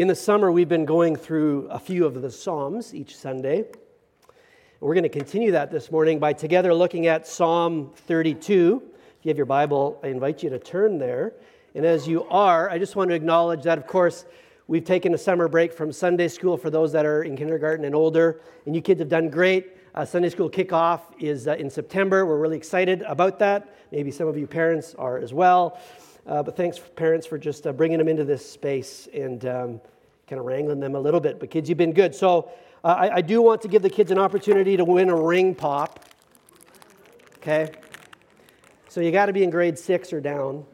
In the summer, we've been going through a few of the Psalms each Sunday. We're going to continue that this morning by together looking at Psalm 32. If you have your Bible, I invite you to turn there. And as you are, I just want to acknowledge that, of course, we've taken a summer break from Sunday school for those that are in kindergarten and older. And you kids have done great. Uh, Sunday school kickoff is uh, in September. We're really excited about that. Maybe some of you parents are as well. Uh, but thanks, parents, for just uh, bringing them into this space and um, kind of wrangling them a little bit. But kids, you've been good. So uh, I, I do want to give the kids an opportunity to win a ring pop. Okay? So you got to be in grade six or down.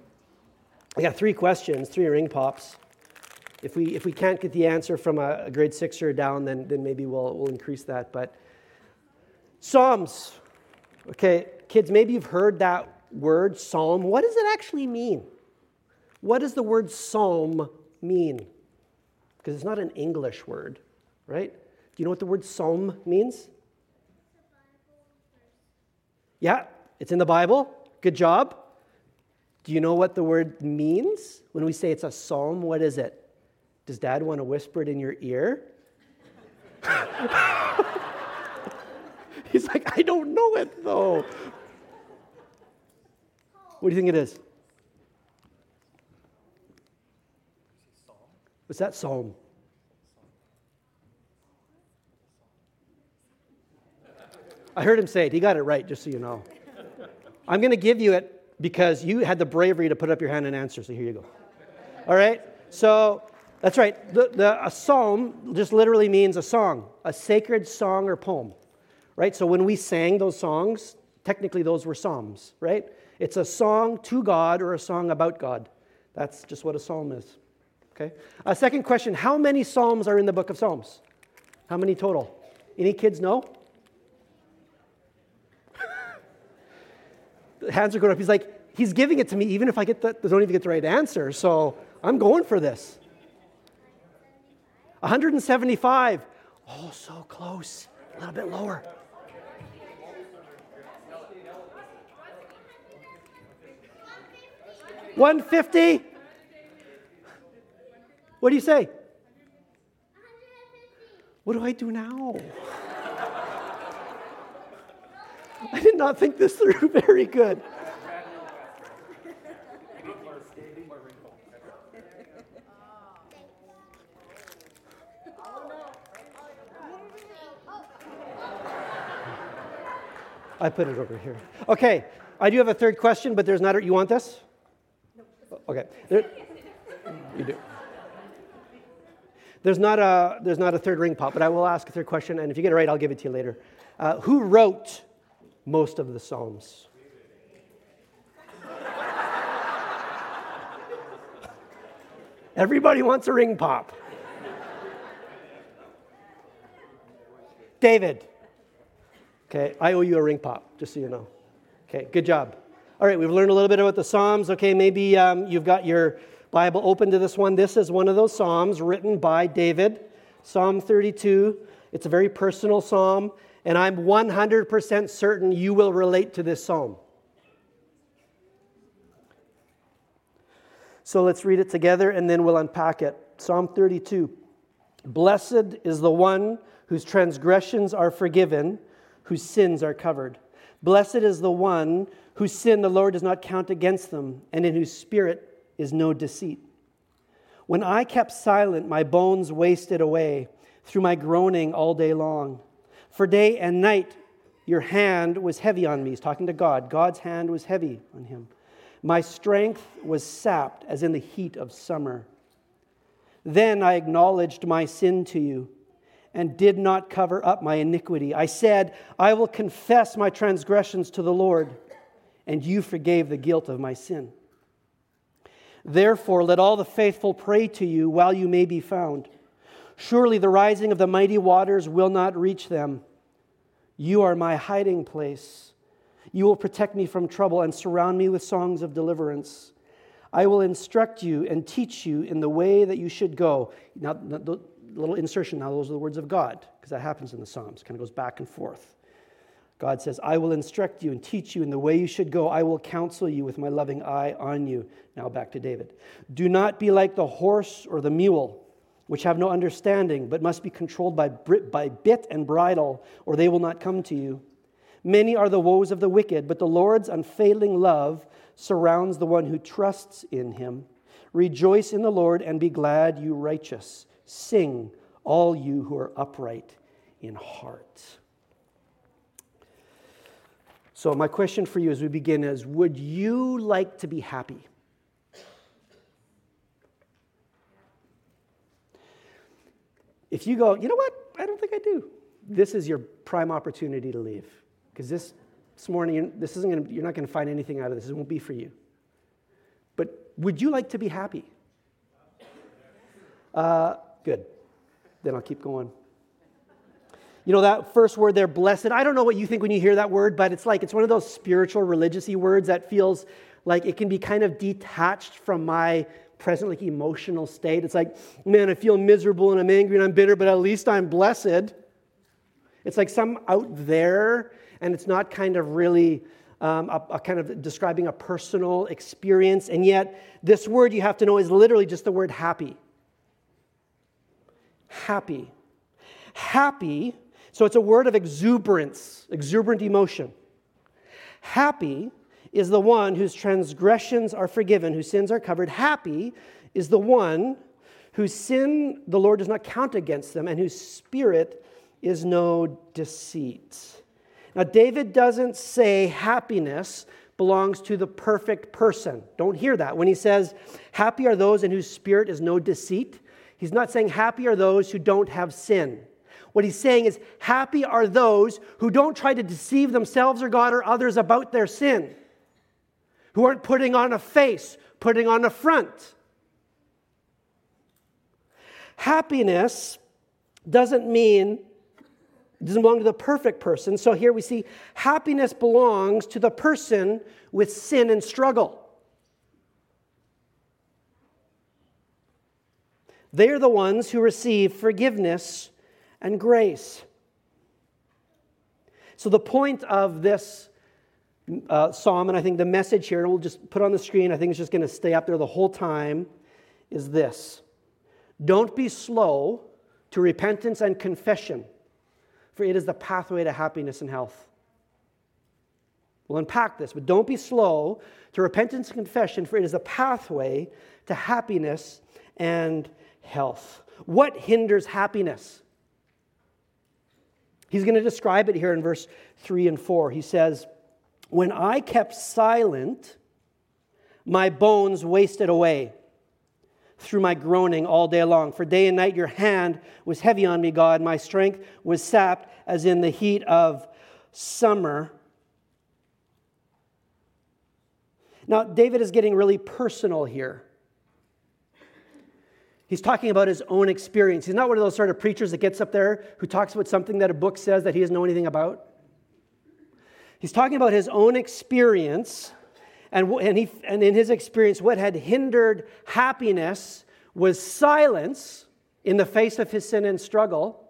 I got three questions, three ring pops. If we, if we can't get the answer from a, a grade six or down, then, then maybe we'll, we'll increase that. But Psalms. Okay, kids, maybe you've heard that word, psalm. What does it actually mean? What does the word psalm mean? Because it's not an English word, right? Do you know what the word psalm means? Yeah, it's in the Bible. Good job. Do you know what the word means? When we say it's a psalm, what is it? Does dad want to whisper it in your ear? He's like, I don't know it though. What do you think it is? What's that psalm? I heard him say it. He got it right, just so you know. I'm going to give you it because you had the bravery to put up your hand and answer, so here you go. All right? So that's right. The, the, a psalm just literally means a song, a sacred song or poem, right? So when we sang those songs, technically those were psalms, right? It's a song to God or a song about God. That's just what a psalm is. Okay? A second question How many psalms are in the book of Psalms? How many total? Any kids know? the hands are going up. He's like, He's giving it to me even if I get the, don't even get the right answer. So I'm going for this. 175. Oh, so close. A little bit lower. 150? What do you say? What do I do now? I did not think this through very good. I put it over here. Okay, I do have a third question, but there's not. A, you want this? Okay. There, you do. There's not, a, there's not a third ring pop, but I will ask a third question, and if you get it right, I'll give it to you later. Uh, who wrote most of the Psalms? Everybody wants a ring pop. David. Okay, I owe you a ring pop, just so you know. Okay, good job. All right, we've learned a little bit about the Psalms. Okay, maybe um, you've got your Bible open to this one. This is one of those Psalms written by David, Psalm 32. It's a very personal psalm, and I'm 100% certain you will relate to this psalm. So let's read it together and then we'll unpack it. Psalm 32 Blessed is the one whose transgressions are forgiven, whose sins are covered. Blessed is the one whose sin the Lord does not count against them, and in whose spirit is no deceit. When I kept silent, my bones wasted away through my groaning all day long. For day and night, your hand was heavy on me. He's talking to God. God's hand was heavy on him. My strength was sapped as in the heat of summer. Then I acknowledged my sin to you and did not cover up my iniquity. I said, I will confess my transgressions to the Lord and you forgave the guilt of my sin. Therefore, let all the faithful pray to you while you may be found. Surely the rising of the mighty waters will not reach them. You are my hiding place. You will protect me from trouble and surround me with songs of deliverance. I will instruct you and teach you in the way that you should go. Now, the little insertion now, those are the words of God, because that happens in the Psalms, kind of goes back and forth. God says, I will instruct you and teach you in the way you should go. I will counsel you with my loving eye on you. Now back to David. Do not be like the horse or the mule, which have no understanding, but must be controlled by, by bit and bridle, or they will not come to you. Many are the woes of the wicked, but the Lord's unfailing love surrounds the one who trusts in him. Rejoice in the Lord and be glad, you righteous. Sing, all you who are upright in heart. So, my question for you as we begin is Would you like to be happy? If you go, you know what? I don't think I do. This is your prime opportunity to leave. Because this, this morning, this isn't gonna, you're not going to find anything out of this. It won't be for you. But would you like to be happy? Uh, good. Then I'll keep going. You know, that first word there, blessed, I don't know what you think when you hear that word, but it's like, it's one of those spiritual, religious words that feels like it can be kind of detached from my present like emotional state. It's like, man, I feel miserable and I'm angry and I'm bitter, but at least I'm blessed. It's like some out there, and it's not kind of really um, a, a kind of describing a personal experience. And yet, this word you have to know is literally just the word happy. Happy. Happy. So it's a word of exuberance, exuberant emotion. Happy is the one whose transgressions are forgiven, whose sins are covered. Happy is the one whose sin the Lord does not count against them, and whose spirit is no deceit. Now, David doesn't say happiness belongs to the perfect person. Don't hear that. When he says, Happy are those in whose spirit is no deceit, he's not saying happy are those who don't have sin. What he's saying is, Happy are those who don't try to deceive themselves or God or others about their sin who aren't putting on a face, putting on a front. Happiness doesn't mean it doesn't belong to the perfect person. So here we see happiness belongs to the person with sin and struggle. They are the ones who receive forgiveness and grace. So, the point of this uh, psalm, and I think the message here, and we'll just put on the screen, I think it's just going to stay up there the whole time, is this Don't be slow to repentance and confession, for it is the pathway to happiness and health. We'll unpack this, but don't be slow to repentance and confession, for it is the pathway to happiness and health. What hinders happiness? He's going to describe it here in verse 3 and 4. He says, when I kept silent, my bones wasted away through my groaning all day long. For day and night your hand was heavy on me, God. My strength was sapped as in the heat of summer. Now, David is getting really personal here. He's talking about his own experience. He's not one of those sort of preachers that gets up there who talks about something that a book says that he doesn't know anything about. He's talking about his own experience, and, and, he, and in his experience, what had hindered happiness was silence in the face of his sin and struggle,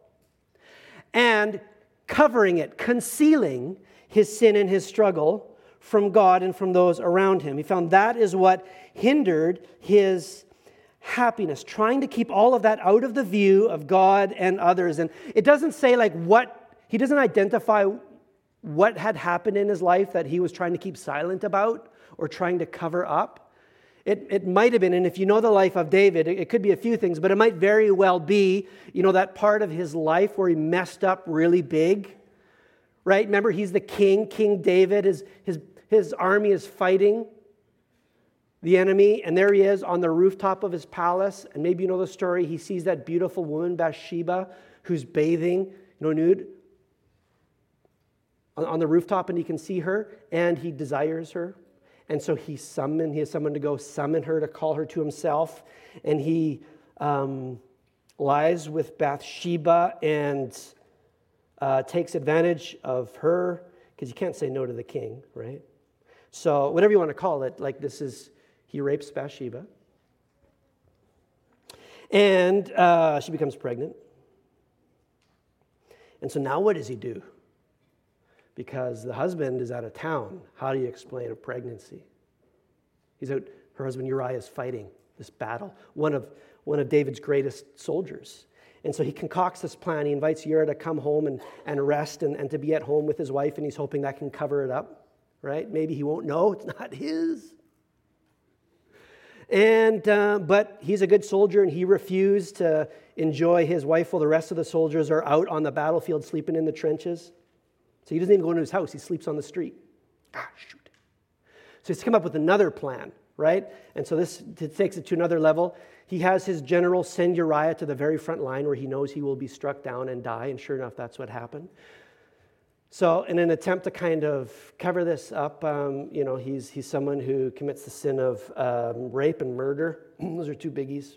and covering it, concealing his sin and his struggle from God and from those around him. He found that is what hindered his happiness, trying to keep all of that out of the view of God and others. And it doesn't say like what, he doesn't identify what had happened in his life that he was trying to keep silent about or trying to cover up. It, it might have been, and if you know the life of David, it, it could be a few things, but it might very well be, you know, that part of his life where he messed up really big, right? Remember, he's the king, King David. His, his, his army is fighting the enemy, and there he is on the rooftop of his palace. And maybe you know the story. He sees that beautiful woman, Bathsheba, who's bathing, you know, nude on the rooftop and he can see her and he desires her. And so he summoned, he has someone to go summon her to call her to himself. And he um, lies with Bathsheba and uh, takes advantage of her because you can't say no to the king, right? So, whatever you want to call it, like this is, he rapes Bathsheba. And uh, she becomes pregnant. And so now what does he do? because the husband is out of town. How do you explain a pregnancy? He's out, her husband Uriah is fighting this battle. One of, one of David's greatest soldiers. And so he concocts this plan. He invites Uriah to come home and, and rest and, and to be at home with his wife, and he's hoping that can cover it up, right? Maybe he won't know it's not his. And, uh, but he's a good soldier and he refused to enjoy his wife while the rest of the soldiers are out on the battlefield sleeping in the trenches. So he doesn't even go into his house, he sleeps on the street. Ah, shoot. So he's come up with another plan, right? And so this takes it to another level. He has his general send Uriah to the very front line where he knows he will be struck down and die, and sure enough, that's what happened. So, in an attempt to kind of cover this up, um, you know, he's, he's someone who commits the sin of um, rape and murder. Those are two biggies.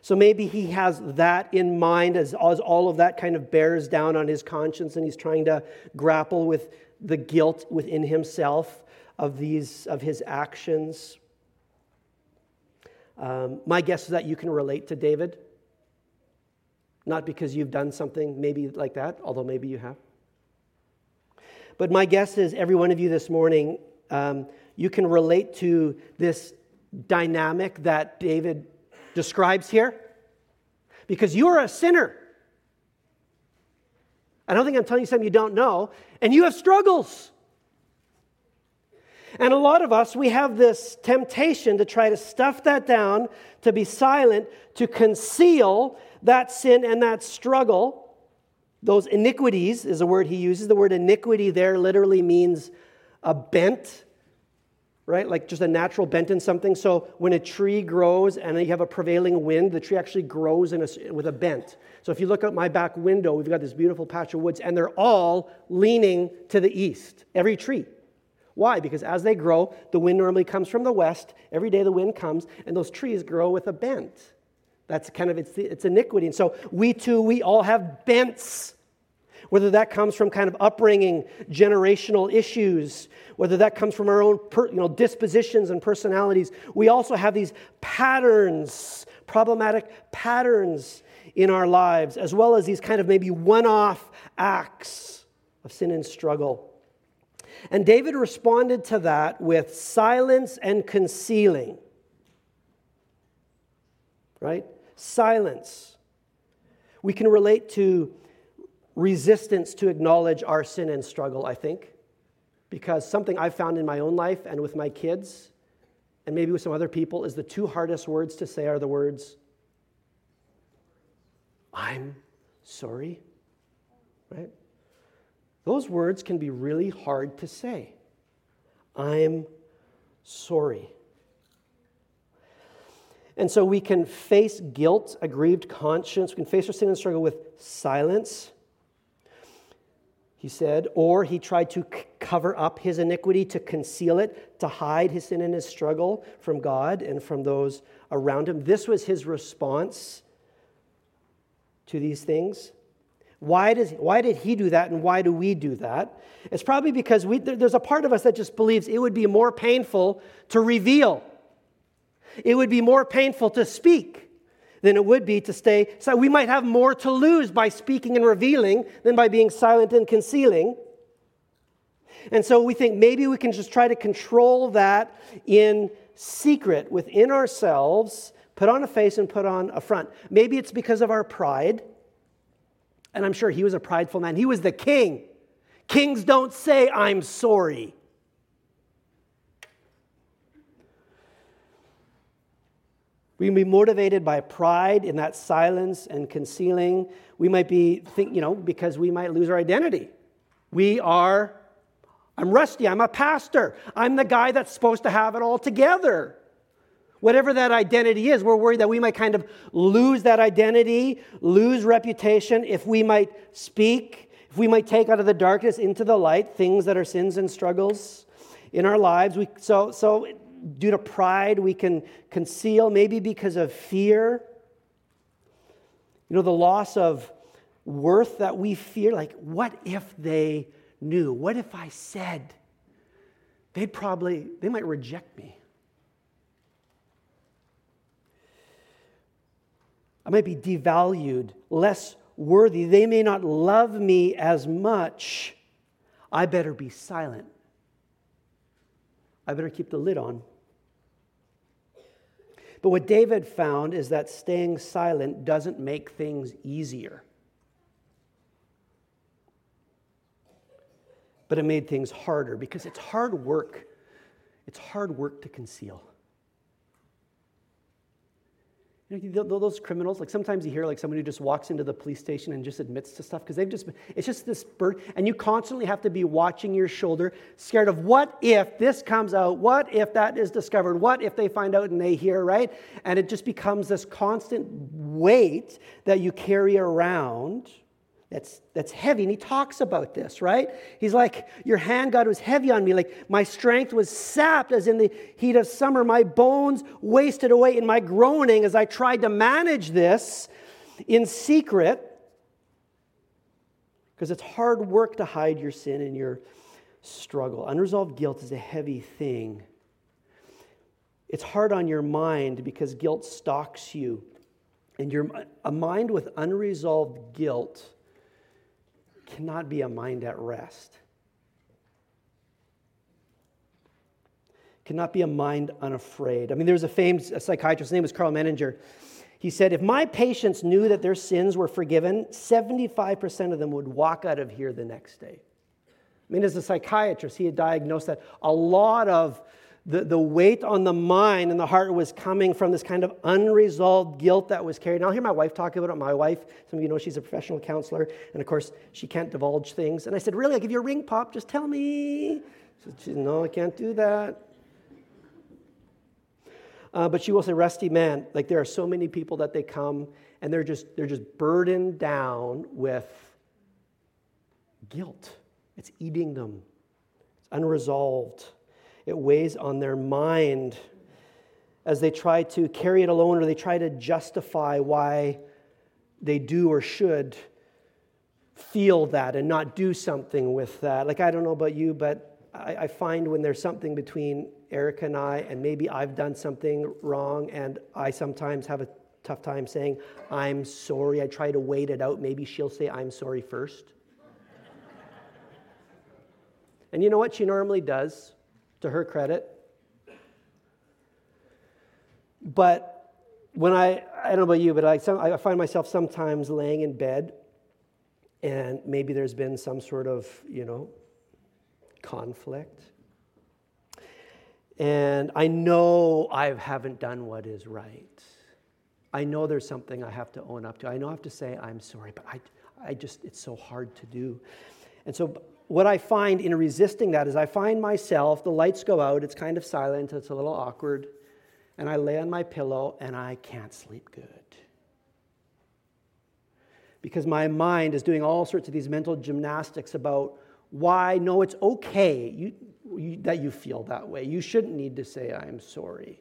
So maybe he has that in mind as, as all of that kind of bears down on his conscience and he's trying to grapple with the guilt within himself of these of his actions. Um, my guess is that you can relate to David. Not because you've done something maybe like that, although maybe you have. But my guess is every one of you this morning, um, you can relate to this dynamic that David describes here because you are a sinner. I don't think I'm telling you something you don't know, and you have struggles. And a lot of us, we have this temptation to try to stuff that down, to be silent, to conceal that sin and that struggle. Those iniquities is a word he uses. The word iniquity there literally means a bent, right? Like just a natural bent in something. So when a tree grows and you have a prevailing wind, the tree actually grows a, with a bent. So if you look out my back window, we've got this beautiful patch of woods, and they're all leaning to the east, every tree. Why? Because as they grow, the wind normally comes from the west. Every day the wind comes, and those trees grow with a bent. That's kind of its, its iniquity. And so we too, we all have bents. Whether that comes from kind of upbringing, generational issues, whether that comes from our own per, you know, dispositions and personalities, we also have these patterns, problematic patterns in our lives, as well as these kind of maybe one off acts of sin and struggle. And David responded to that with silence and concealing. Right? Silence. We can relate to resistance to acknowledge our sin and struggle, I think, because something I've found in my own life and with my kids, and maybe with some other people, is the two hardest words to say are the words, I'm sorry. Right? Those words can be really hard to say. I'm sorry. And so we can face guilt, a grieved conscience. We can face our sin and struggle with silence, he said, or he tried to c- cover up his iniquity, to conceal it, to hide his sin and his struggle from God and from those around him. This was his response to these things. Why, does, why did he do that and why do we do that? It's probably because we, there's a part of us that just believes it would be more painful to reveal. It would be more painful to speak than it would be to stay. So we might have more to lose by speaking and revealing than by being silent and concealing. And so we think maybe we can just try to control that in secret within ourselves, put on a face and put on a front. Maybe it's because of our pride. And I'm sure he was a prideful man. He was the king. Kings don't say, I'm sorry. We can be motivated by pride in that silence and concealing. We might be, think, you know, because we might lose our identity. We are, I'm Rusty, I'm a pastor, I'm the guy that's supposed to have it all together. Whatever that identity is, we're worried that we might kind of lose that identity, lose reputation, if we might speak, if we might take out of the darkness into the light things that are sins and struggles in our lives. We, so, so, due to pride, we can conceal, maybe because of fear. You know, the loss of worth that we fear. Like, what if they knew? What if I said? They'd probably, they might reject me. I might be devalued, less worthy. They may not love me as much. I better be silent. I better keep the lid on. But what David found is that staying silent doesn't make things easier. But it made things harder because it's hard work. It's hard work to conceal. You know, those criminals, like sometimes you hear like someone who just walks into the police station and just admits to stuff because they've just, it's just this burden. And you constantly have to be watching your shoulder, scared of what if this comes out? What if that is discovered? What if they find out and they hear, right? And it just becomes this constant weight that you carry around that's, that's heavy. And he talks about this, right? He's like, Your hand, God, was heavy on me. Like, my strength was sapped as in the heat of summer. My bones wasted away in my groaning as I tried to manage this in secret. Because it's hard work to hide your sin and your struggle. Unresolved guilt is a heavy thing. It's hard on your mind because guilt stalks you. And your, a mind with unresolved guilt cannot be a mind at rest. Cannot be a mind unafraid. I mean, there was a famous psychiatrist, his name was Karl Menninger. He said, If my patients knew that their sins were forgiven, 75% of them would walk out of here the next day. I mean, as a psychiatrist, he had diagnosed that a lot of the, the weight on the mind and the heart was coming from this kind of unresolved guilt that was carried. And I'll hear my wife talk about it. My wife, some of you know she's a professional counselor, and of course, she can't divulge things. And I said, Really? I'll give you a ring pop, just tell me. She said, No, I can't do that. Uh, but she will say, Rusty, man, like there are so many people that they come and they're just they're just burdened down with guilt. It's eating them. It's unresolved. It weighs on their mind as they try to carry it alone or they try to justify why they do or should feel that and not do something with that. Like, I don't know about you, but I, I, find when there's something between Erica and I, and maybe I've done something wrong, and I sometimes have a tough time saying, I'm sorry. I try to wait it out. Maybe she'll say, I'm sorry first. and you know what she normally does? To her credit. But when I, I don't know about you, but I, some, I find myself sometimes laying in bed and maybe there's been some sort of, you know, conflict. And I know I haven't done what is right. I know there's something I have to own up to. I know I have to say, I'm sorry, but I, I just, it's so hard to do. And so what I find in resisting that is I find myself, the lights go out, it's kind of silent, it's a little awkward, and I lay on my pillow and I can't sleep good. Because my mind is doing all sorts of these mental gymnastics about why, no, it's okay you, you, that you feel that way. You shouldn't need to say, I'm sorry.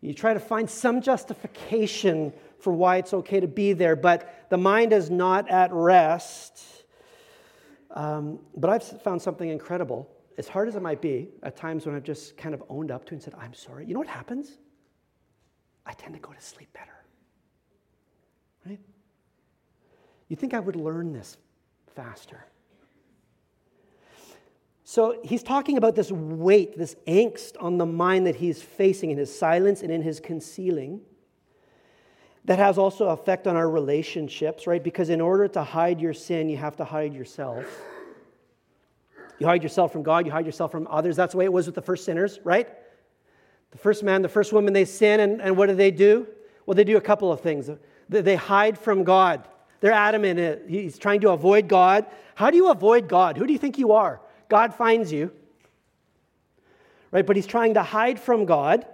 You try to find some justification for why it's okay to be there, but the mind is not at rest um, but I've found something incredible, as hard as it might be, at times when I've just kind of owned up to and said, I'm sorry. You know what happens? I tend to go to sleep better. Right? You think I would learn this faster. So he's talking about this weight, this angst on the mind that he's facing in his silence and in his concealing that has also effect on our relationships, right? Because in order to hide your sin, you have to hide yourself. You hide yourself from God, you hide yourself from others. That's the way it was with the first sinners, right? The first man, the first woman, they sin, and, and what do they do? Well, they do a couple of things. They hide from God. They're adamant. He's trying to avoid God. How do you avoid God? Who do you think you are? God finds you. Right? But he's trying to hide from God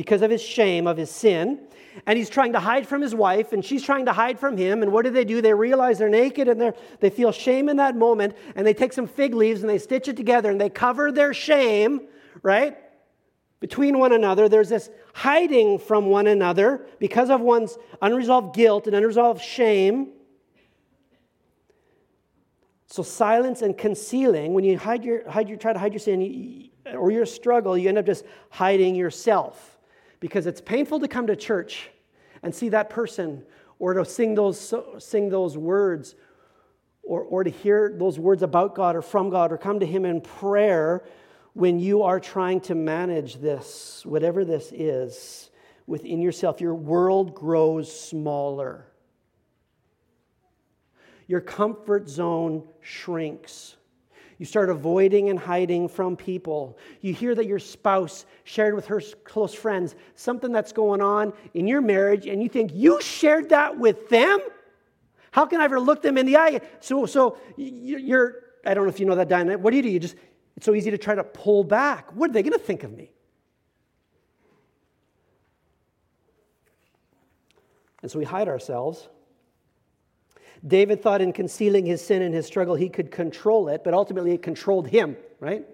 because of his shame, of his sin and he's trying to hide from his wife, and she's trying to hide from him. And what do they do? They realize they're naked and they they feel shame in that moment, and they take some fig leaves and they stitch it together and they cover their shame, right? Between one another. There's this hiding from one another because of one's unresolved guilt and unresolved shame. So, silence and concealing, when you hide your, hide your, try to hide your sin you, or your struggle, you end up just hiding yourself because it's painful to come to church and see that person or to sing those, sing those words or, or to hear those words about God or from God or come to Him in prayer when you are trying to manage this, whatever this is. within yourself, your world grows smaller. Your comfort zone shrinks. You start avoiding and hiding from people. You hear that your spouse shared with her close friends something that's going on in your marriage, and you think, You shared that with them? How can I ever look them in the eye? So, so you're, I don't know if you know that dynamic. What do you do? You just, it's so easy to try to pull back. What are they going to think of me? And so we hide ourselves. David thought in concealing his sin and his struggle, he could control it, but ultimately it controlled him, right?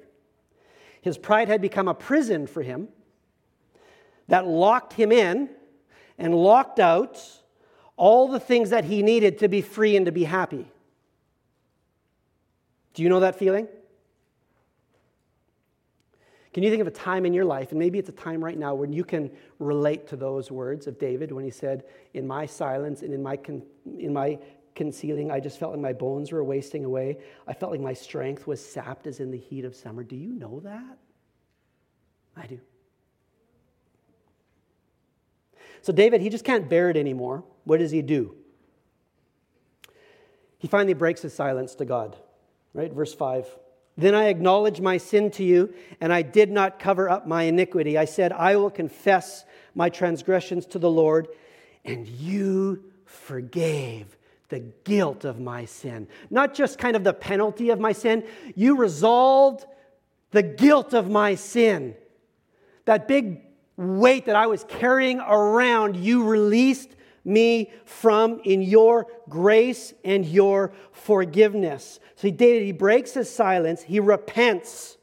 His pride had become a prison for him that locked him in and locked out all the things that he needed to be free and to be happy. Do you know that feeling? Can you think of a time in your life, and maybe it's a time right now, when you can relate to those words of David when he said, In my silence and in my, con- in my concealing, I just felt like my bones were wasting away. I felt like my strength was sapped as in the heat of summer. Do you know that? I do. So, David, he just can't bear it anymore. What does he do? He finally breaks his silence to God, right? Verse 5. Then I acknowledged my sin to you, and I did not cover up my iniquity. I said, I will confess my transgressions to the Lord, and you forgave the guilt of my sin. Not just kind of the penalty of my sin, you resolved the guilt of my sin. That big weight that I was carrying around, you released me from in your grace and your forgiveness. So David, he breaks his silence, he repents.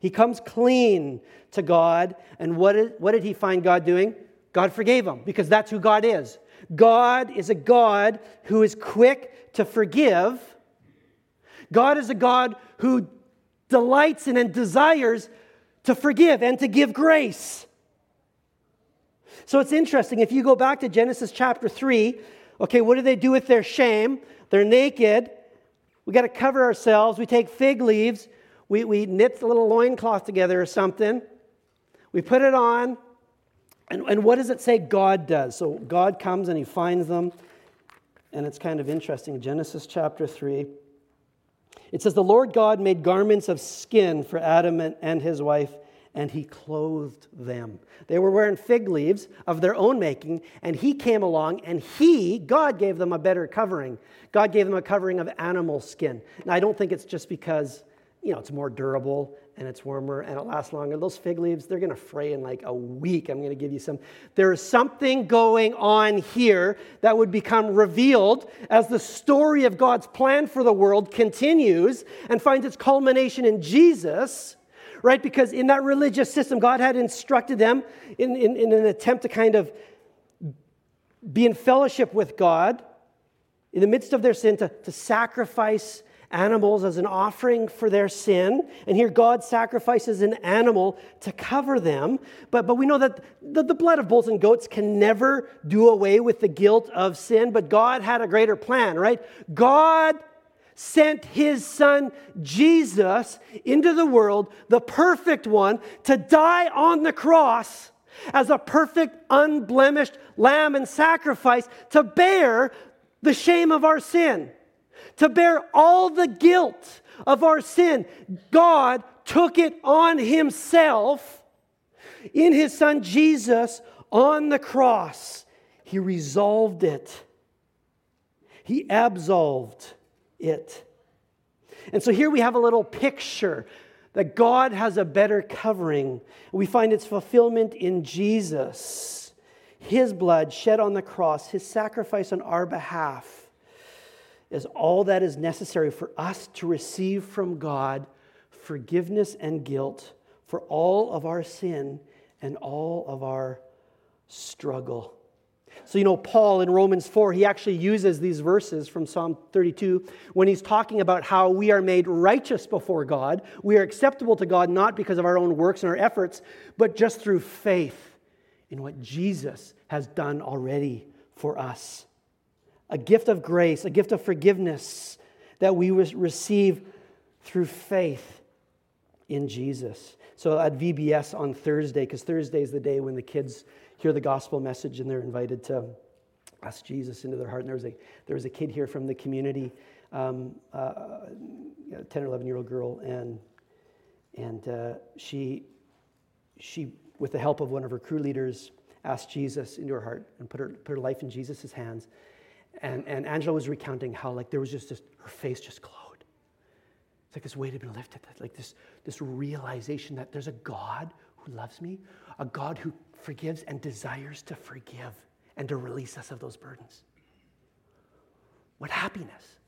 He comes clean to God. And what did, what did he find God doing? God forgave him because that's who God is. God is a God who is quick to forgive. God is a God who delights in and desires to forgive and to give grace. So it's interesting. If you go back to Genesis chapter 3, okay, what do they do with their shame? They're naked. We got to cover ourselves. We take fig leaves. We, we knit a little loincloth together or something. We put it on. And, and what does it say God does? So God comes and he finds them. And it's kind of interesting. Genesis chapter 3. It says, The Lord God made garments of skin for Adam and, his wife and he clothed them. They were wearing fig leaves of their own making, and he came along and he, God, gave them a better covering. God gave them a covering of animal skin. Now, I don't think it's just because, you know, it's more durable and it's warmer and it lasts longer. Those fig leaves, they're going to fray in like a week. I'm going to give you some. There is something going on here that would become revealed as the story of God's plan for the world continues and finds its culmination in Jesus right? Because in that religious system, God had instructed them in, in, in an attempt to kind of be in fellowship with God in the midst of their sin, to, to sacrifice animals as an offering for their sin. And here God sacrifices an animal to cover them. But, but we know that the, the blood of bulls and goats can never do away with the guilt of sin, but God had a greater plan, right? God sent his son Jesus into the world, the perfect one, to die on the cross as a perfect, unblemished lamb and sacrifice to bear the shame of our sin, to bear all the guilt of our sin. God took it on himself in his son Jesus on the cross. He resolved it, he absolved it. And so here we have a little picture that God has a better covering. We find its fulfillment in Jesus. His blood shed on the cross, his sacrifice on our behalf, is all that is necessary for us to receive from God forgiveness and guilt for all of our sin and all of our struggle. So, you know, Paul in Romans 4, he actually uses these verses from Psalm 32 when he's talking about how we are made righteous before God. We are acceptable to God not because of our own works and our efforts, but just through faith in what Jesus has done already for us. A gift of grace, a gift of forgiveness that we receive through faith in Jesus. So at VBS on Thursday, because Thursday is the day when the kids hear the gospel message and they're invited to ask Jesus into their heart. And there was a, there was a kid here from the community, um, uh, a 10 or 11 year old girl, and, and uh, she, she, with the help of one of her crew leaders, asked Jesus into her heart and put her, put her life in Jesus' hands. And, and Angela was recounting how like there was just this, her face just glowed. It's like this weight had been lifted, like this, this realization that there's a God who loves me, a God who forgives and desires to forgive and to release us of those burdens. What happiness.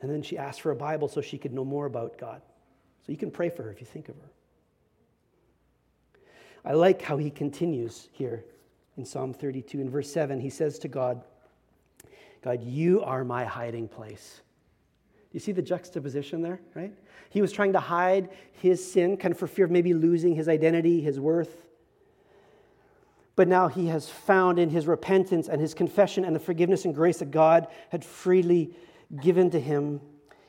And then she asked for a Bible so she could know more about God. So you can pray for her if you think of her. I like how he continues here in Psalm 32. In verse 7, he says to God, God, you are my hiding place. You see the juxtaposition there, right? He was trying to hide his sin, kind of for fear of maybe losing his identity, his worth. But now he has found in his repentance and his confession and the forgiveness and grace that God had freely given to him,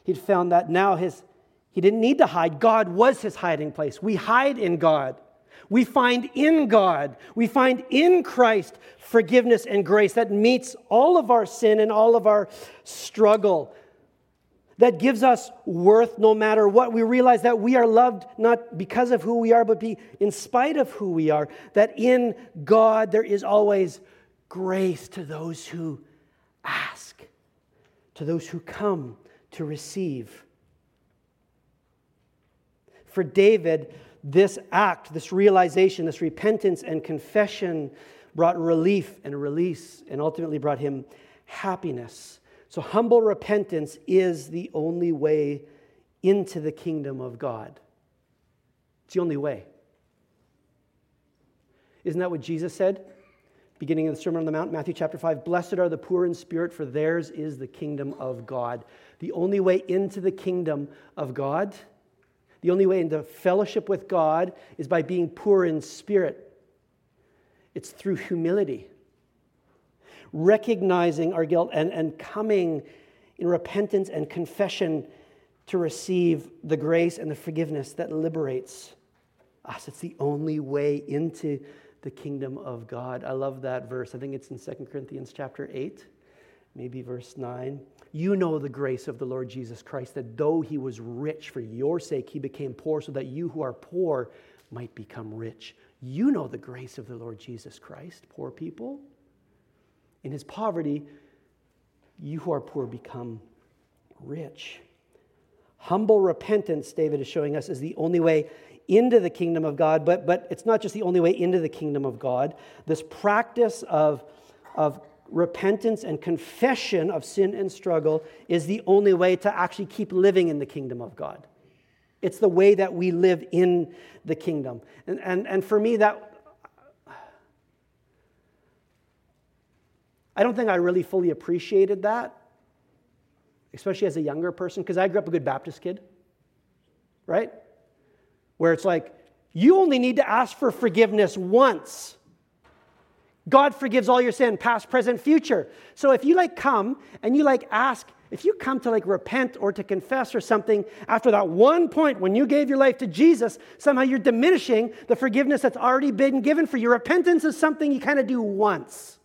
he'd found that now his, he didn't need to hide. God was his hiding place. We hide in God. We find in God, we find in Christ forgiveness and grace that meets all of our sin and all of our struggle, that gives us worth no matter what. We realize that we are loved not because of who we are, but be in spite of who we are. That in God there is always grace to those who ask, to those who come to receive. For David, this act, this realization, this repentance and confession brought relief and release and ultimately brought him happiness. So, humble repentance is the only way into the kingdom of God. It's the only way. Isn't that what Jesus said? Beginning in the Sermon on the Mount, Matthew chapter 5 Blessed are the poor in spirit, for theirs is the kingdom of God. The only way into the kingdom of God the only way into fellowship with God is by being poor in spirit. It's through humility, recognizing our guilt and, and coming in repentance and confession to receive the grace and the forgiveness that liberates us. It's the only way into the kingdom of God. I love that verse. I think it's in 2 Corinthians chapter 8, maybe verse 9. You know the grace of the Lord Jesus Christ, that though he was rich for your sake, he became poor so that you who are poor might become rich. You know the grace of the Lord Jesus Christ, poor people. In his poverty, you who are poor become rich. Humble repentance, David is showing us, is the only way into the kingdom of God, but, but it's not just the only way into the kingdom of God. This practice of, of repentance and confession of sin and struggle is the only way to actually keep living in the kingdom of God. It's the way that we live in the kingdom. And, and, and for me, that. I don't think I really fully appreciated that, especially as a younger person, because I grew up a good Baptist kid, right? Where it's like, you only need to ask for forgiveness once. God forgives all your sin, past, present, future. So if you like come and you like ask, if you come to like repent or to confess or something after that one point when you gave your life to Jesus, somehow you're diminishing the forgiveness that's already been given for you. Repentance is something you kind of do once.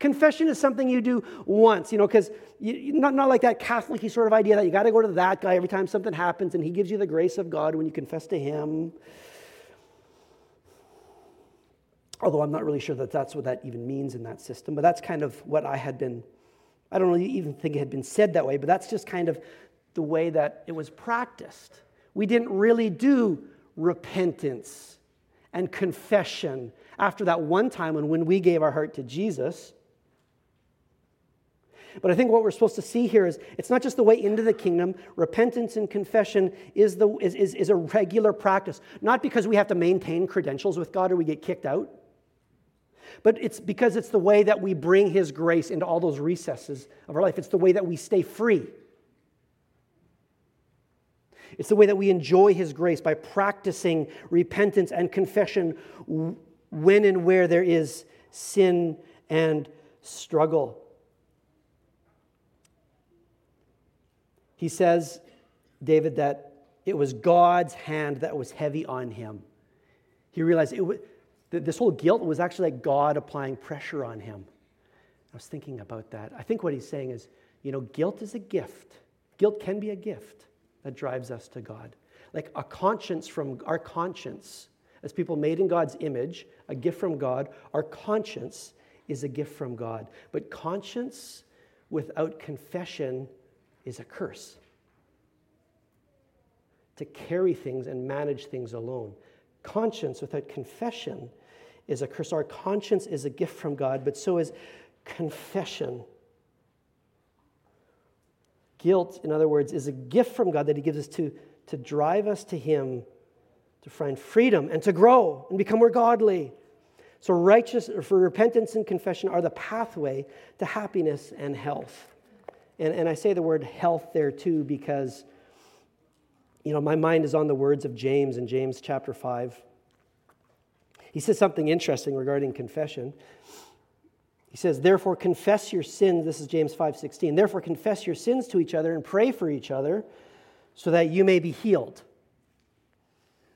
Confession is something you do once, you know, because not, not like that Catholic sort of idea that you got to go to that guy every time something happens and he gives you the grace of God when you confess to him. Although I'm not really sure that that's what that even means in that system, but that's kind of what I had been, I don't really even think it had been said that way, but that's just kind of the way that it was practiced. We didn't really do repentance and confession after that one time when, when we gave our heart to Jesus. But I think what we're supposed to see here is it's not just the way into the kingdom. Repentance and confession is, the, is, is, is a regular practice, not because we have to maintain credentials with God or we get kicked out but it's because it's the way that we bring His grace into all those recesses of our life. It's the way that we stay free. It's the way that we enjoy His grace by practicing repentance and confession when and where there is sin and struggle. He says, David, that it was God's hand that was heavy on him. He realized it was, this whole guilt was actually like God applying pressure on him. I was thinking about that. I think what he's saying is, you know, guilt is a gift. Guilt can be a gift that drives us to God. Like a conscience from our conscience, as people made in God's image, a gift from God, our conscience is a gift from God. But conscience without confession is a curse. To carry things and manage things alone. Conscience without confession is a curse. Our conscience is a gift from God, but so is confession. Guilt, in other words, is a gift from God that He gives us to, to drive us to Him, to find freedom and to grow and become more godly. So, righteous for repentance and confession are the pathway to happiness and health. And, and I say the word health there too because, you know, my mind is on the words of James in James chapter 5. He says something interesting regarding confession. He says, Therefore, confess your sins. This is James 5 16. Therefore, confess your sins to each other and pray for each other so that you may be healed.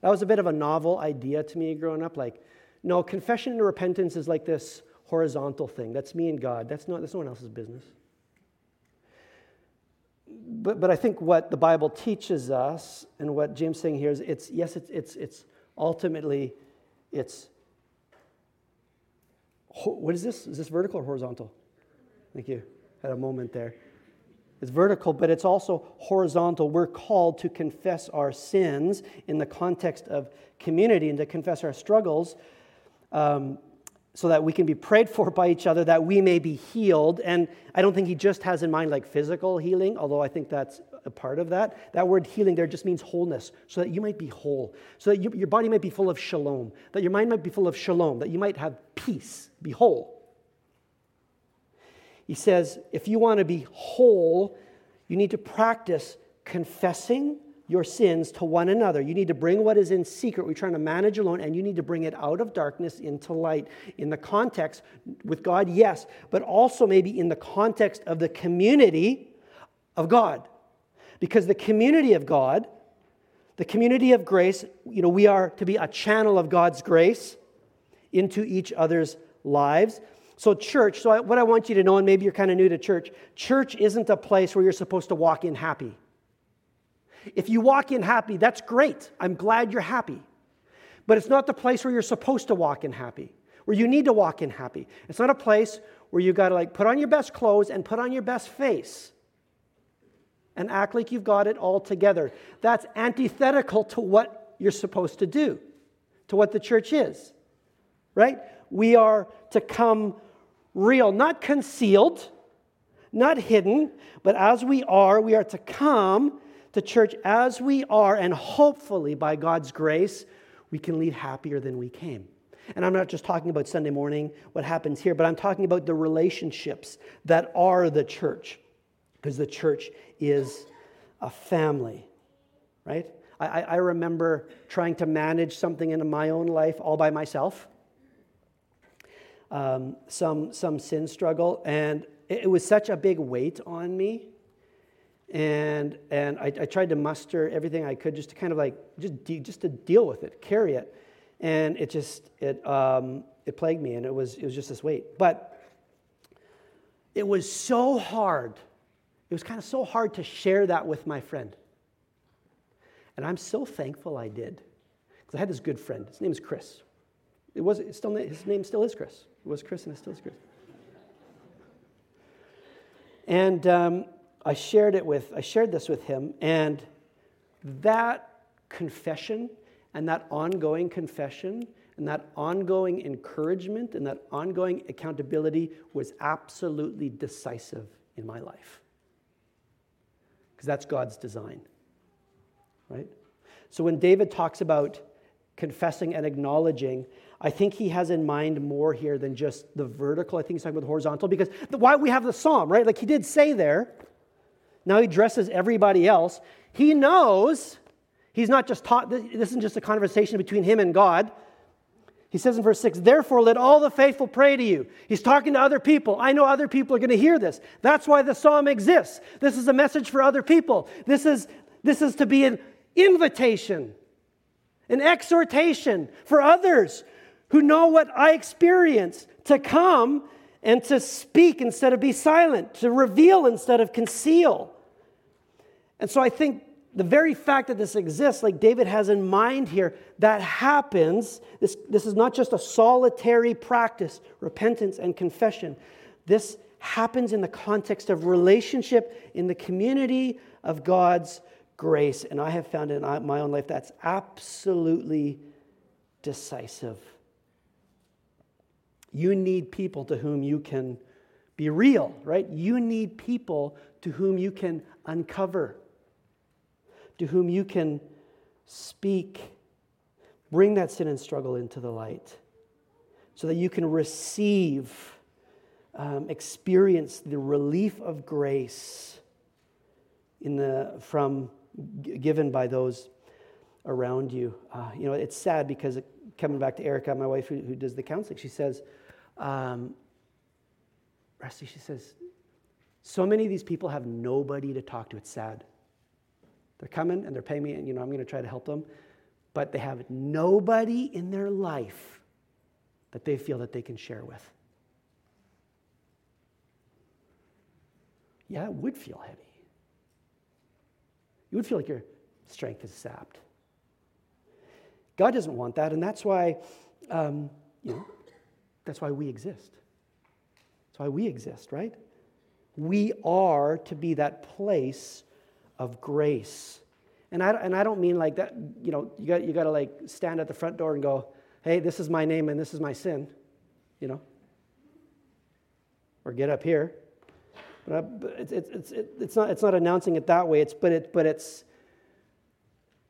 That was a bit of a novel idea to me growing up. Like, no, confession and repentance is like this horizontal thing. That's me and God. That's, not, that's no one else's business. But, but I think what the Bible teaches us and what James is saying here is it's, yes, it's, it's, it's ultimately, it's, what is this? Is this vertical or horizontal? Thank you. Had a moment there. It's vertical, but it's also horizontal. We're called to confess our sins in the context of community and to confess our struggles um, so that we can be prayed for by each other, that we may be healed. And I don't think he just has in mind like physical healing, although I think that's a part of that. That word healing there just means wholeness, so that you might be whole, so that you, your body might be full of shalom, that your mind might be full of shalom, that you might have peace, be whole. He says, if you want to be whole, you need to practice confessing your sins to one another. You need to bring what is in secret, we're trying to manage alone, and you need to bring it out of darkness into light. In the context with God, yes, but also maybe in the context of the community of God. Because the community of God, the community of grace, you know, we are to be a channel of God's grace into each other's lives. So, church, so what I want you to know, and maybe you're kind of new to church, church isn't a place where you're supposed to walk in happy. If you walk in happy, that's great. I'm glad you're happy. But it's not the place where you're supposed to walk in happy, where you need to walk in happy. It's not a place where you got to like put on your best clothes and put on your best face and act like you've got it all together. That's antithetical to what you're supposed to do, to what the church is, right? We are to come real, not concealed, not hidden, but as we are, we are to come to church as we are, and hopefully, by God's grace, we can leave happier than we came. And I'm not just talking about Sunday morning, what happens here, but I'm talking about the relationships that are the church, because the church is a family, right? I, I, remember trying to manage something in my own life all by myself, um, some, some sin struggle, and it, it was such a big weight on me and and I, I, tried to muster everything I could just to kind of like just de- just to deal with it, carry it, and it just it um, it plagued me, and it was it was just this weight. But it was so hard. It was kind of so hard to share that with my friend, and I'm so thankful I did because I had this good friend. His name is Chris. It was still his name still is Chris. It was Chris, and it still is Chris. And um, I shared it with, I shared this with him, and that confession and that ongoing confession and that ongoing encouragement and that ongoing accountability was absolutely decisive in my life. Because that's God's design, right? So when David talks about confessing and acknowledging, I think he has in mind more here than just the vertical. I think he's talking about the horizontal because why we have the psalm, right? Like he did say there, now he addresses everybody else. He knows he's not just taught, this isn't just a conversation between him and God. He says in verse 6, Therefore, let all the faithful pray to you. He's talking to other people. I know other people are going to hear this. That's why the psalm exists. This is a message for other people. This is, this is to be an invitation, an exhortation for others who know what I experience to come and to speak instead of be silent, to reveal instead of conceal. And so I think the very fact that this exists, like David has in mind here, that happens. This, this is not just a solitary practice, repentance and confession. This happens in the context of relationship in the community of God's grace. And I have found in my own life that's absolutely decisive. You need people to whom you can be real, right? You need people to whom you can uncover, to whom you can speak. Bring that sin and struggle into the light so that you can receive, um, experience the relief of grace in the, from given by those around you. Uh, you know, it's sad because it, coming back to Erica, my wife who, who does the counseling, she says, um, Rusty, she says, so many of these people have nobody to talk to. It's sad. They're coming and they're paying me, and you know, I'm going to try to help them, but they have nobody in their life that they feel that they can share with. Yeah, it would feel heavy. You would feel like your strength is sapped. God doesn't want that, and that's why, um, you know, that's why we exist. That's why we exist, right? We are to be that place of grace. And I, and I don't mean like that, you know, you got, you got to like stand at the front door and go, hey, this is my name and this is my sin, you know? Or get up here. But uh, it's, it's, it's, it's, not, it's not announcing it that way, it's, but, it, but it's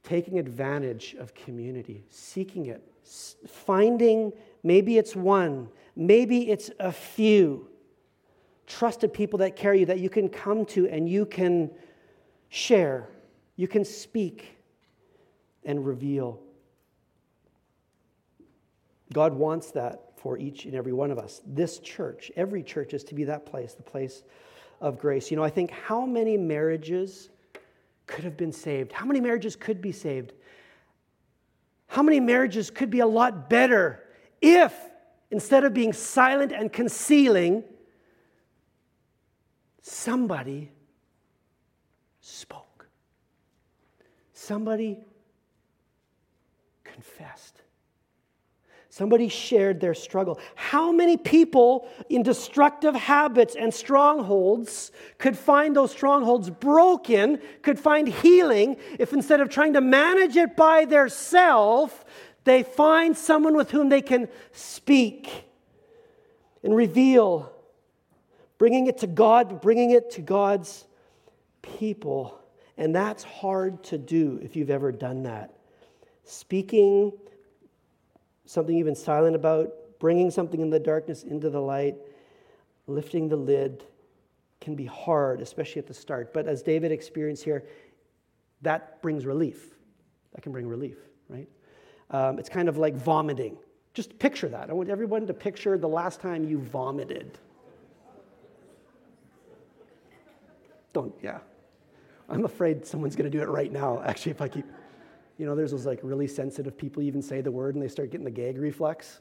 taking advantage of community, seeking it, finding maybe it's one, maybe it's a few trusted people that carry you that you can come to and you can share, you can speak and reveal. God wants that for each and every one of us. This church, every church is to be that place, the place of grace. You know, I think how many marriages could have been saved? How many marriages could be saved? How many marriages could be a lot better if, instead of being silent and concealing, somebody spoke? Somebody confessed. Somebody shared their struggle. How many people in destructive habits and strongholds could find those strongholds broken, could find healing if instead of trying to manage it by their self, they find someone with whom they can speak and reveal, bringing it to God, bringing it to God's people. And that's hard to do if you've ever done that. Speaking something you've been silent about, bringing something in the darkness into the light, lifting the lid can be hard, especially at the start. But as David experienced here, that brings relief. That can bring relief, right? Um, it's kind of like vomiting. Just picture that. I want everyone to picture the last time you vomited. Don't, yeah. I'm afraid someone's going to do it right now, actually, if I keep. You know, there's those like really sensitive people even say the word and they start getting the gag reflex.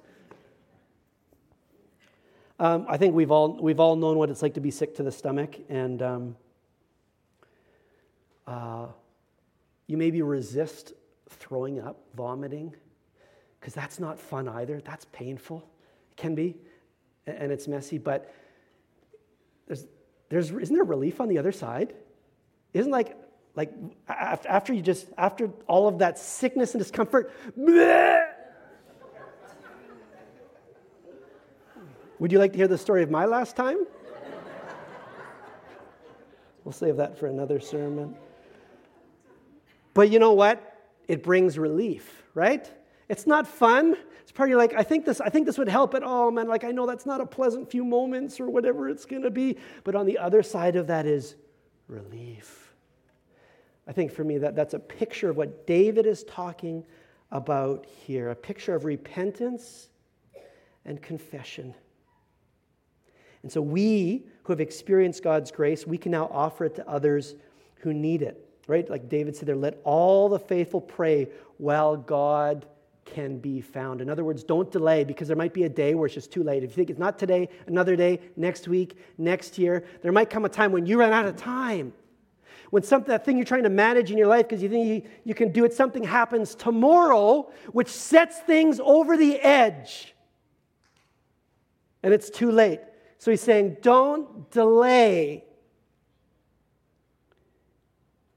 Um, I think we've all, we've all known what it's like to be sick to the stomach, and um, uh, you maybe resist throwing up, vomiting, because that's not fun either. That's painful. It can be, and it's messy, but there's, there's, isn't there relief on the other side? Isn't like like after you just after all of that sickness and discomfort bleh, would you like to hear the story of my last time? We'll save that for another sermon. But you know what? It brings relief right? It's not fun. It's probably like i think this i think this would help at all man. Like i know that's not a pleasant few moments or whatever it's going to be but on the other side of that is relief I think for me that that's a picture of what David is talking about here a picture of repentance and confession. And so we who have experienced God's grace, we can now offer it to others who need it. Right? Like David said there, let all the faithful pray while God can be found. In other words, don't delay because there might be a day where it's just too late. If you think it's not today, another day, next week, next year, there might come a time when you run out of time. When something, that thing you're trying to manage in your life because you think you, you can do it, something happens tomorrow which sets things over the edge. And it's too late. So he's saying, don't delay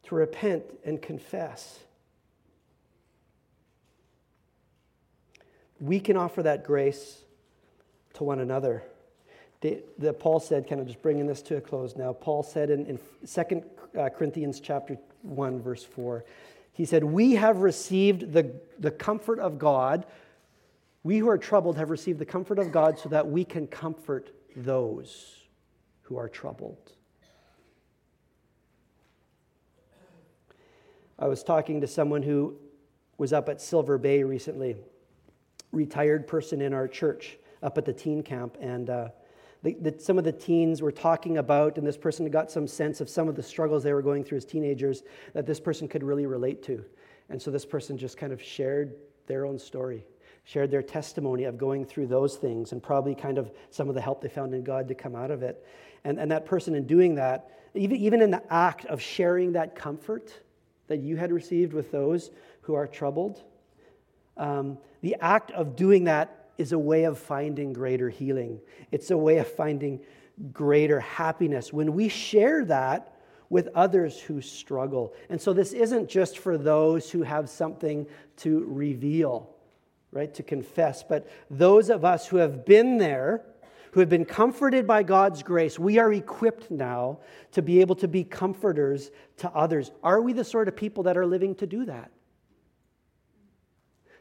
to repent and confess. We can offer that grace to one another. The, the, Paul said, kind of just bringing this to a close now. Paul said in, in 2 uh, Corinthians chapter 1, verse 4, he said, We have received the, the comfort of God. We who are troubled have received the comfort of God so that we can comfort those who are troubled. I was talking to someone who was up at Silver Bay recently, retired person in our church up at the teen camp, and uh, the, the, some of the teens were talking about, and this person got some sense of some of the struggles they were going through as teenagers that this person could really relate to. And so this person just kind of shared their own story shared their testimony of going through those things and probably kind of some of the help they found in God to come out of it. And, and that person, in doing that, even, even in the act of sharing that comfort that you had received with those who are troubled, um, the act of doing that is a way of finding greater healing. It's a way of finding greater happiness. When we share that, with others who struggle. And so this isn't just for those who have something to reveal right, to confess. But those of us who have been there, who have been comforted by God's grace, we are equipped now to be able to be comforters to others. Are we the sort of people that are living to do that?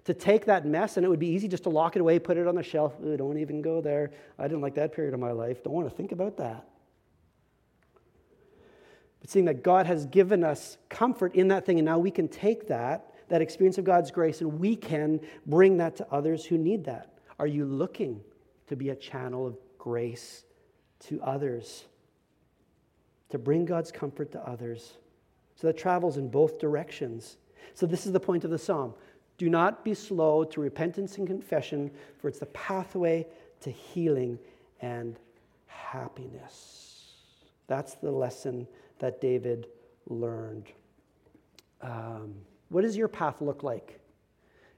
To take that mess, and it would be easy just to lock it away, put it on the shelf. Ooh, don't even go there. I didn't like that period of my life. Don't want to think about that. But seeing that God has given us comfort in that thing, and now we can take that that experience of God's grace, and we can bring that to others who need that. Are you looking to be a channel of grace to others? To bring God's comfort to others. So that travels in both directions. So, this is the point of the psalm. Do not be slow to repentance and confession, for it's the pathway to healing and happiness. That's the lesson that David learned. Um, what does your path look like?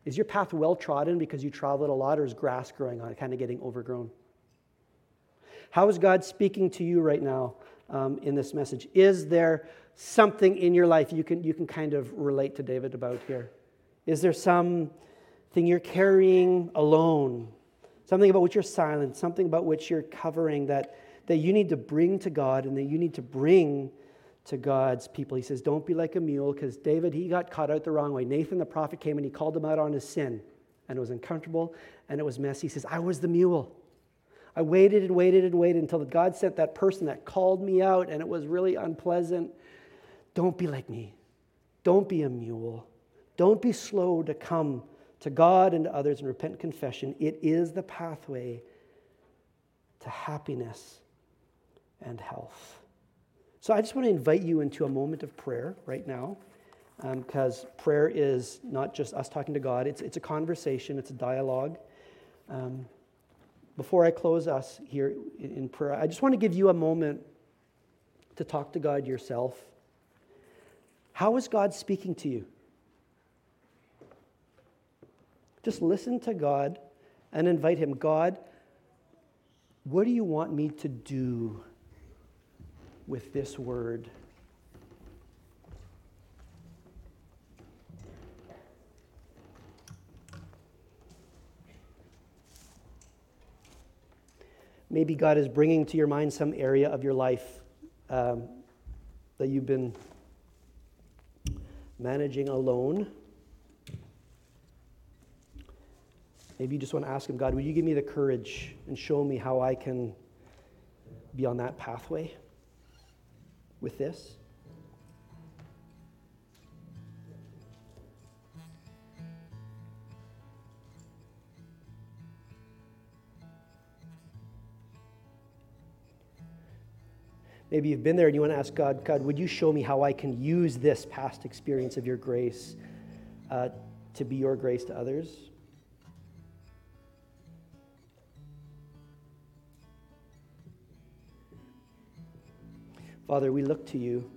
Is your path well trodden because you traveled a lot, or is grass growing on it, kind of getting overgrown? How is God speaking to you right now um, in this message? Is there something in your life you can, you can kind of relate to David about here? Is there something you're carrying alone? Something about which you're silent, something about which you're covering that, that you need to bring to God and that you need to bring to God's people. He says, Don't be like a mule, because David, he got caught out the wrong way. Nathan the prophet came and he called him out on his sin, and it was uncomfortable and it was messy. He says, I was the mule. I waited and waited and waited until God sent that person that called me out, and it was really unpleasant. Don't be like me. Don't be a mule. Don't be slow to come to God and to others and repent confession. It is the pathway to happiness and health. So I just want to invite you into a moment of prayer right now, because um, prayer is not just us talking to God, it's, it's a conversation, it's a dialogue. Um, before I close us here in prayer, I just want to give you a moment to talk to God yourself. How is God speaking to you? Just listen to God and invite Him God, what do you want me to do with this word. Maybe God is bringing to your mind some area of your life um, that you've been managing alone. Maybe you just want to ask Him, God, will you give me the courage and show me how I can be on that pathway? with this? Maybe you've been there and you want to ask God, God, would you show me how I can use this past experience of your grace uh, to be your grace to others? Father, we look to you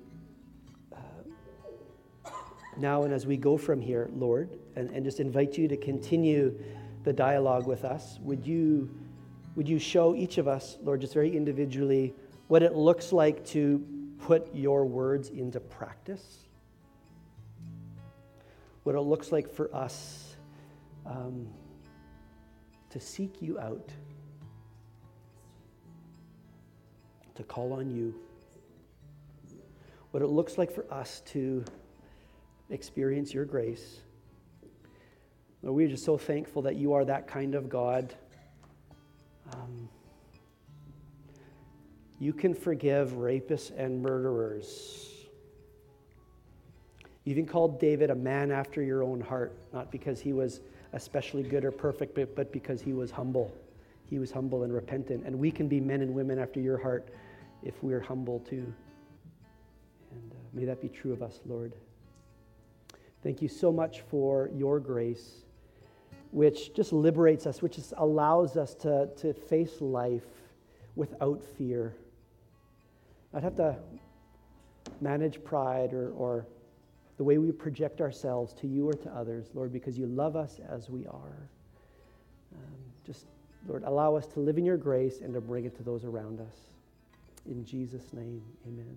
uh, now and as we go from here, Lord, and, and just invite you to continue the dialogue with us. Would you, would you show each of us, Lord, just very individually, what it looks like to put your words into practice? What it looks like for us um, to seek you out, to call on you what it looks like for us to experience your grace. Lord, we're just so thankful that you are that kind of God. Um, you can forgive rapists and murderers. You even called David a man after your own heart, not because he was especially good or perfect, but, but because he was humble. He was humble and repentant. And we can be men and women after your heart if we're humble too. May that be true of us, Lord. Thank you so much for your grace, which just liberates us, which just allows us to, to face life without fear. I'd have to manage pride or, or the way we project ourselves to you or to others, Lord, because you love us as we are. Um, just, Lord, allow us to live in your grace and to bring it to those around us. In Jesus' name, amen.